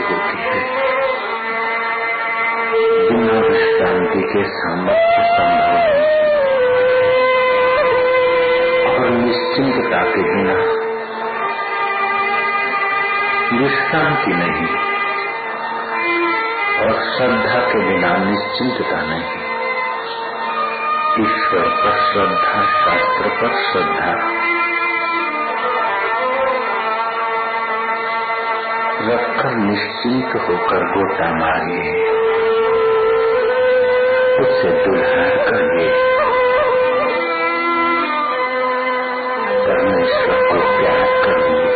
वृद्धि होती है बिना विश्रांति के सामर्थ्य संभव है और निश्चिंतता के बिना विश्रांति नहीं और श्रद्धा के बिना निश्चिंतता नहीं। ईश्वर पर श्रद्धा, शास्त्र पर श्रद्धा। रखकर निश्चिंत होकर गोता मारिए उससे दुल्हार करिए परमेश्वर को प्यार करिए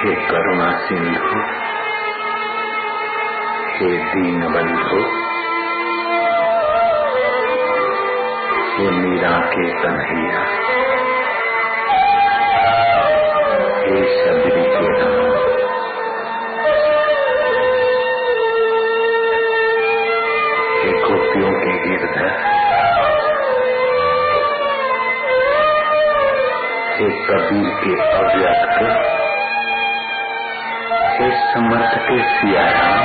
हे करुणा सिंधु हे दीन बंधु हे मीरा के कन्हैया हे शबरी के राम। हे कबीर के अव्यक्त हे समर्थ के सियाराम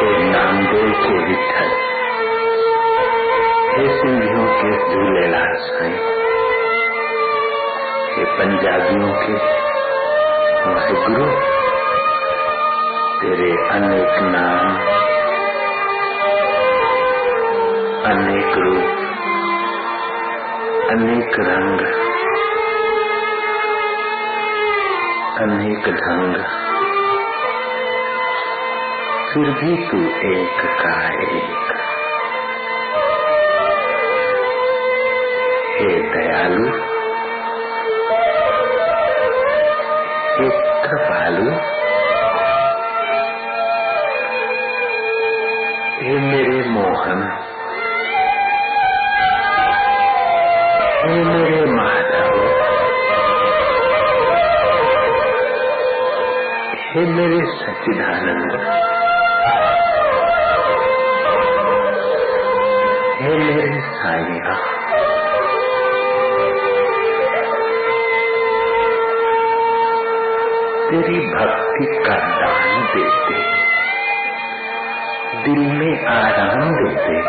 हे नामदेव के विठल हे सिंधियों के झूलेलाल साईं हे पंजाबियों के वाहिगुरु तेरे अनेक नाम, अनेक रूप अनेक रंग अनेक ढंग। फिर भी तू एक का एक। हे दयालु मेरे सच्चिदानंद हे मेरे साइया तेरी भक्ति का दान देते। दिल में आराम देते।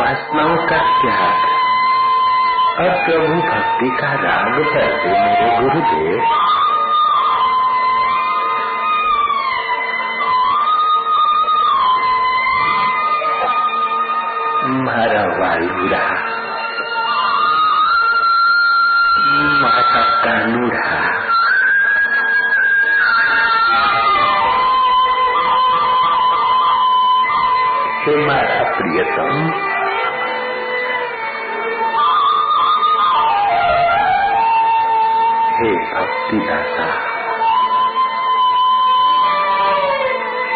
वासनाओं का त्याग। अब प्रभु भक्ति का राग करते मेरे गुरुदेव। मारा वायु माता कानू रहा प्रियतम हे भक्ति दाता।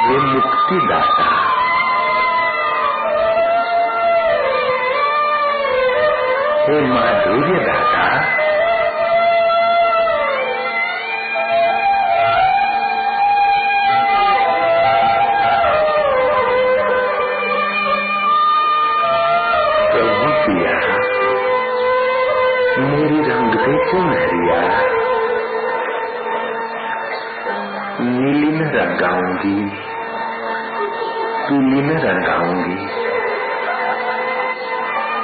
हे मुक्ति दाता। हे माधुर्य दाता। मेरी रंग से क्यों हरिया? रंगाऊँगी पीली में रंगाऊँगी।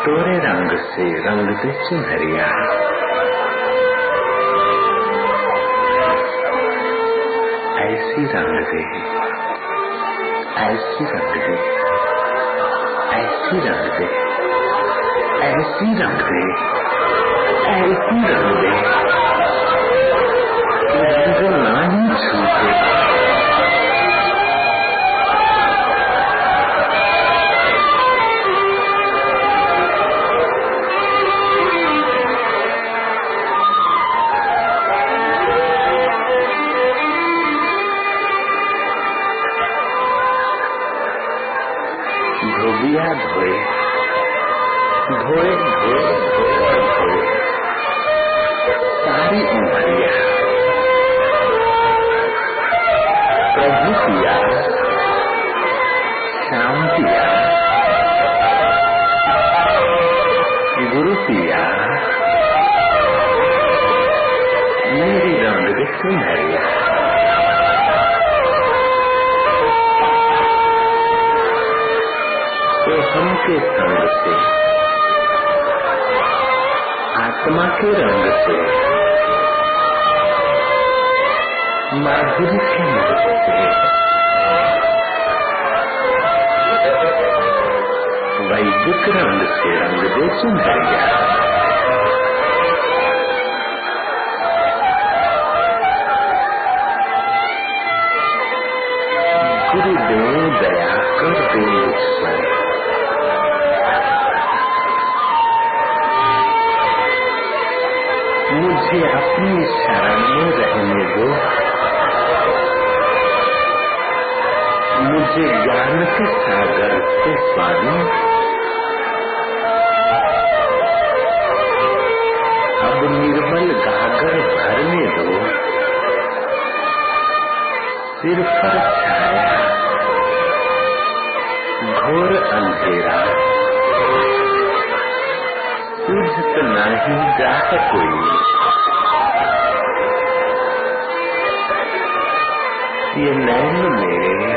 तोरे रंग से रंग दे सुनहरिया ऐसी रंग दे, ऐसी रंग दे, ऐसी रंग दे, ऐसी रंग दे, ऐसी रंग दे। रंग ना ही छूटे Sofía. Meridian de Dictionary. तो हम संग से आत्मा के रंग से माधुरी के से रंग दे सुनहरिया गुरुदेव दया कर दे मुझ अपनी शरण में रहने दो मुझे ज्ञान के सागर से स्वामी सिर पर छाया, घोर अंधेरा। सूझत नहीं जात कोई। ये नैन मेरे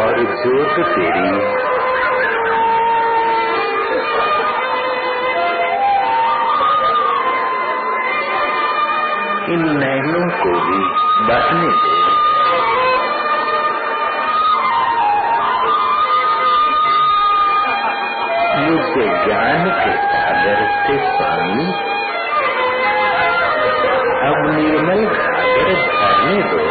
और जोत तेरी इन नैनों को भी बसने दे मुझे ज्ञान के सागर से स्वामी अब निर्मल सागर भरने दो।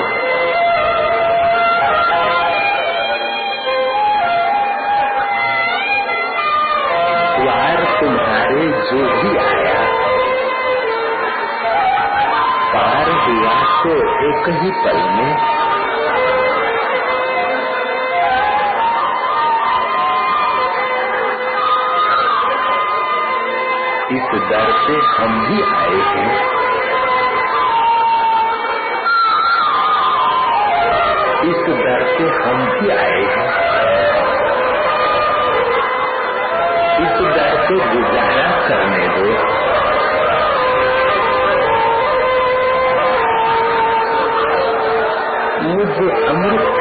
तुम्हारे जो भी आया हुआ तो एक ही पल में इस दर से हम भी आए हैं। इस दर से हम भी आए हैं। इस दर से गुजारा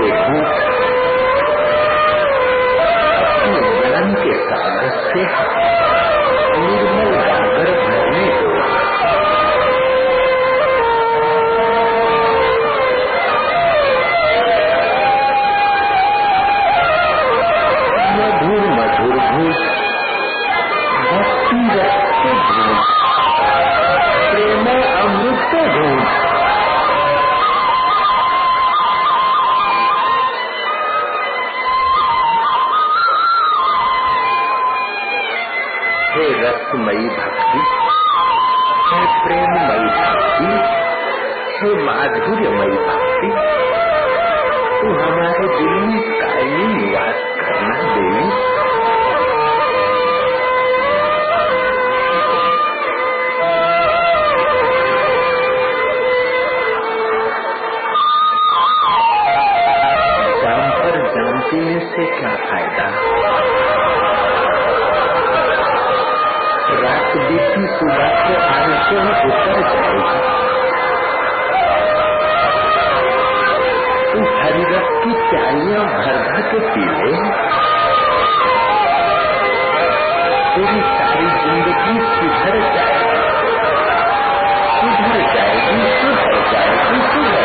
Satan हरिरस की प्यालियाँ भर भर के पी ले। तेरी सारी ज़िंदगी सुधर जाएगी। सुधर जाएगी सुधर जाएगी, सुधर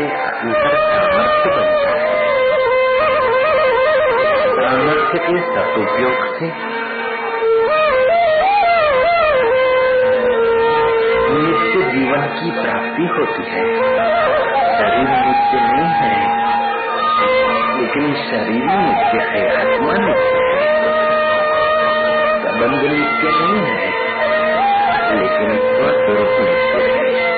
से अंतर सामर्थ्य बनता है सामर्थ्य के सदुपयोग से नित्य जीवन की प्राप्ति होती है। शरीर नित्य नहीं है, लेकिन शरीर नित्य है, आत्मा नित्य है। संबंध नित्य नहीं है, लेकिन स्वस्वरूप नित्य है।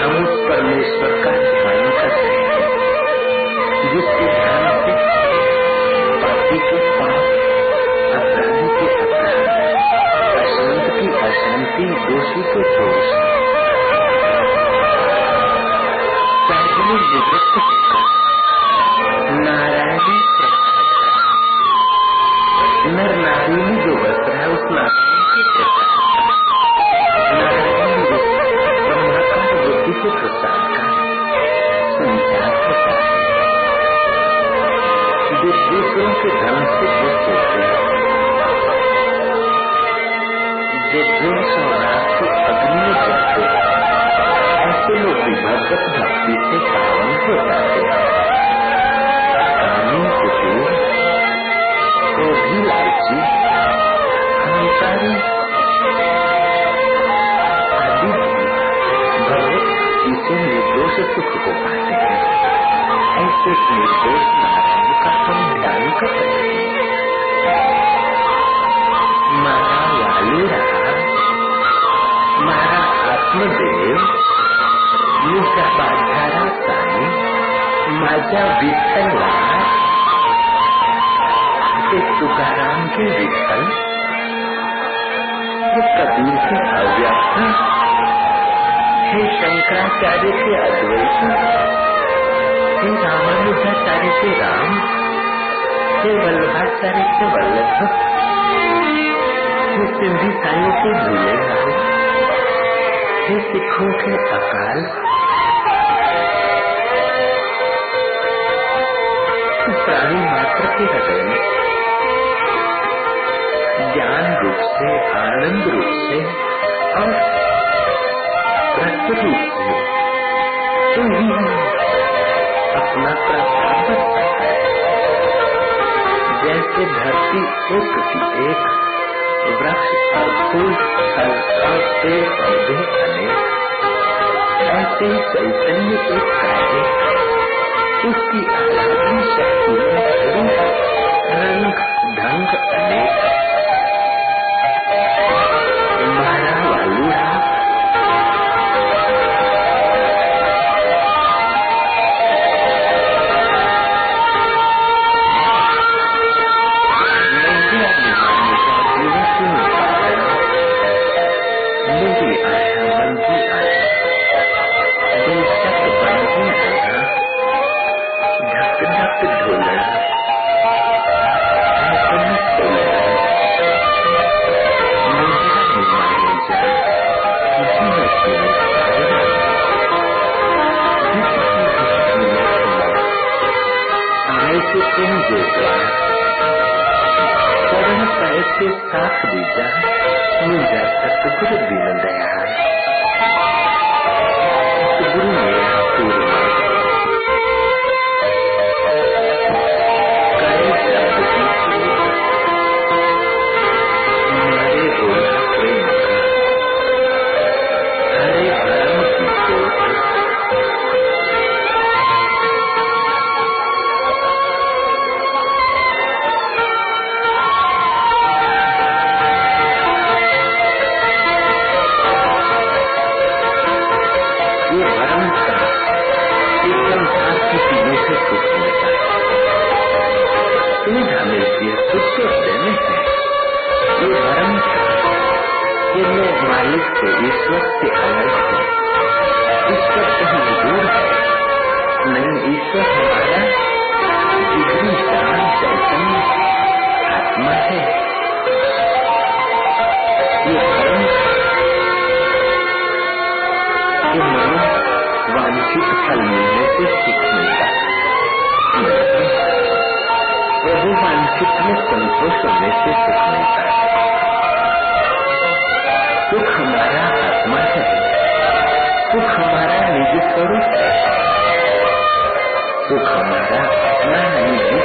हम उस परमेश्वर का ध्यान कर रहे हैं जिसके ध्यान से पापी के पाप अपराधी के अपराध अशांत की अशांति दोषी के दोष साधु के तुकाराम के हे कबीर के अव्यक्त हे शंकराचार्य के अद्वैत हे रामानुजाचार्य के राम हे वल्लभाचार्य के वल्लभ हे सिंधी साइयों के झूलेलाल हे सिखों के अकाल के हृदय में। ज्ञान रूप से, आनंद रूप से, और रक्त रूप से। तो ही अपना प्रभाव जैसे धरती एक की एक, वृक्ष और फूल, फल और पेड़ पौधे अनेक। ऐसे चैतन्य एक कार्य उसकी आराधन शक्ति रंग ढंग अनेक। Khadija knew that that's a good agreement they had. फल मिलने से सुख मिलता है प्रभु मानसिक में संतोष होने से सुख मिलता है सुख हमारा आत्मा है सुख हमारा निजी स्वरूप है सुख हमारा अपना निजी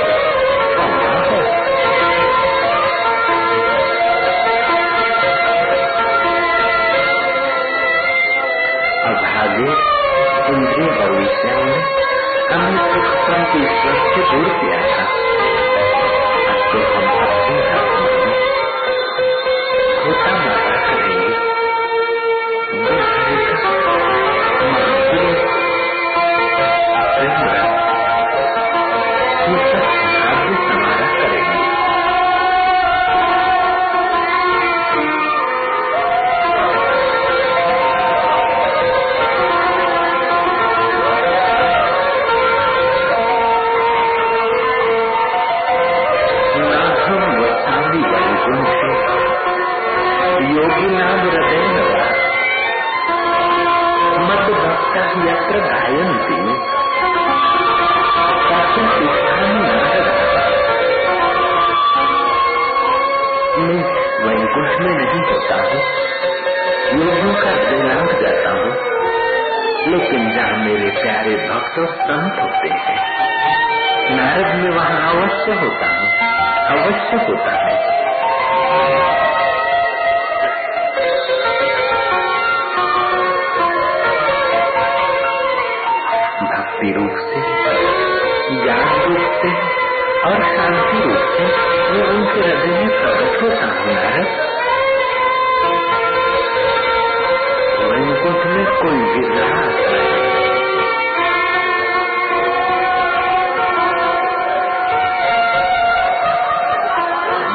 हमें सुख संत ईश्वर से दूर किया था। तो हम अपने आत्मा प्रकट होता हूँ वैकुंठ में कोई रहा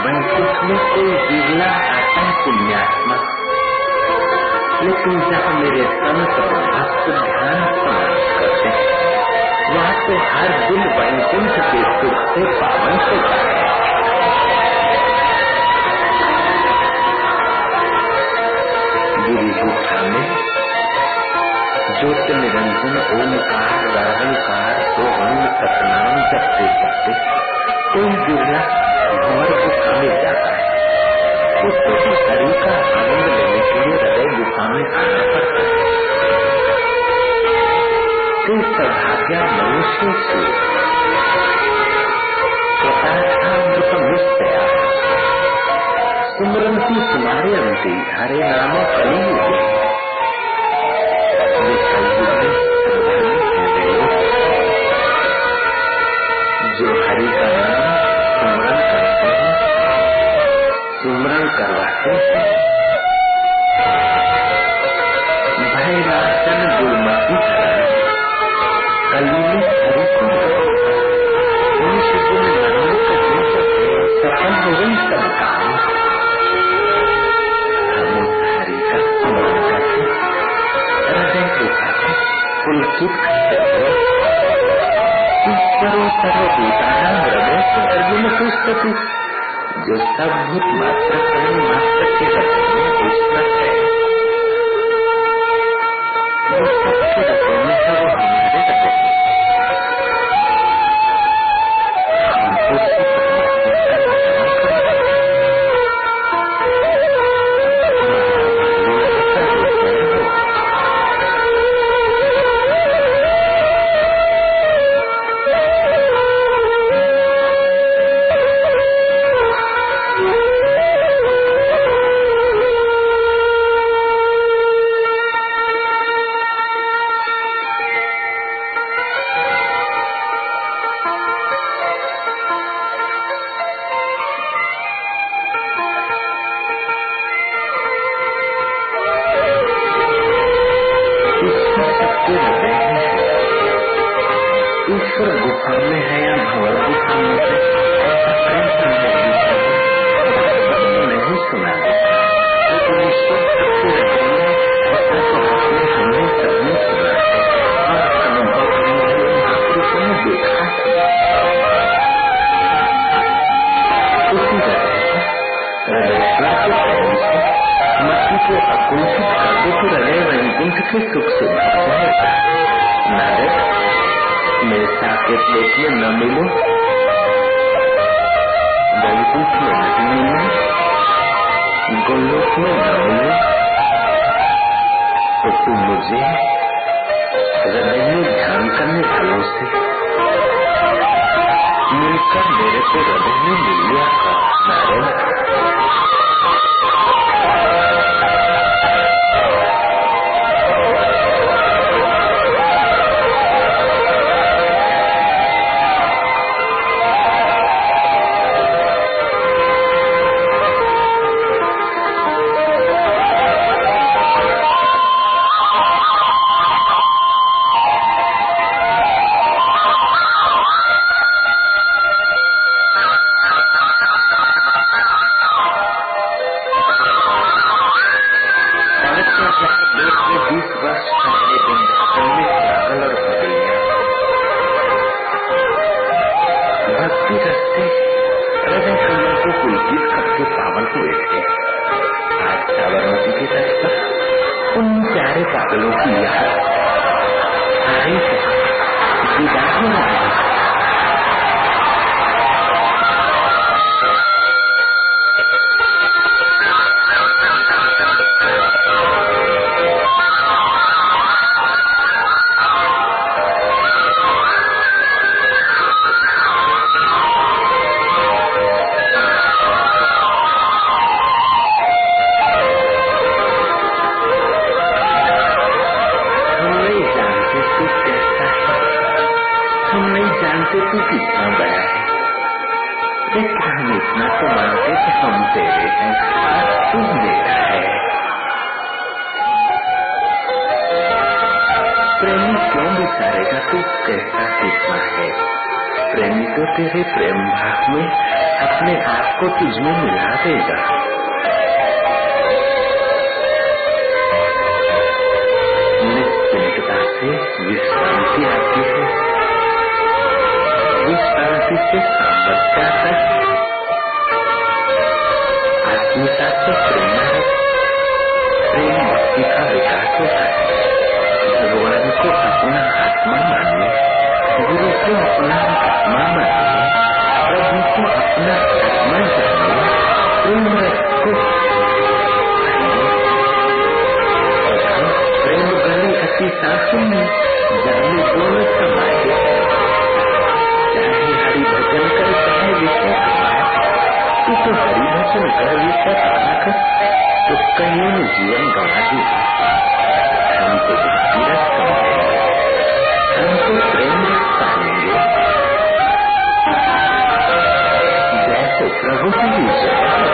वैकुंठ में कोई बिरला आता है पुण्यात्मा लेकिन जहाँ मेरे तन संत भक्त ध्यान समाप्त करते हैं वहाँ तो हर दिल वैकुंठ के सुख से पावन होता है गिरी गुफा में ज्योति निरंजन ओमकार रावणकार सोहम सतनाम जपते कोई बिरला भंवर गुफा में जाता है उसको भी हरि का आनंद लेने के लिए हृदय गुफा में आना पड़ता है तो सौभाग्य मनुष्य से कृतार्थामृतमुष्टया सुमरंती तुम्हारे अंति हरे नाम कलियुग सब भूत मात्र प्राणी मात्र के हृदय में वैकुंठ के सुख से जाएगा नारद मेरे न मिलो। वैकुंठ में नहीं मिलो गोलोक में न मिलो। तो तुम मुझे हृदय में ध्यान करने वालों से मिलकर मेरे को हृदय में मिल लिया कर हम इतना तो मानते कि हम हैं प्रेमी क्यों बिचारेगा तू कैसा कितना है प्रेमी तो तेरे प्रेम भाग में अपने आप को तुझमें मिला देगा निस्पिंडता से विश्रांति आती है विश्रांति से सामर्थ्य आता है हरि भजन कर विषय तो कहीं ने जीवन गवा दिया हमको कमाएँगे हमको प्रेम पाएँगे जैसे प्रभु की विजय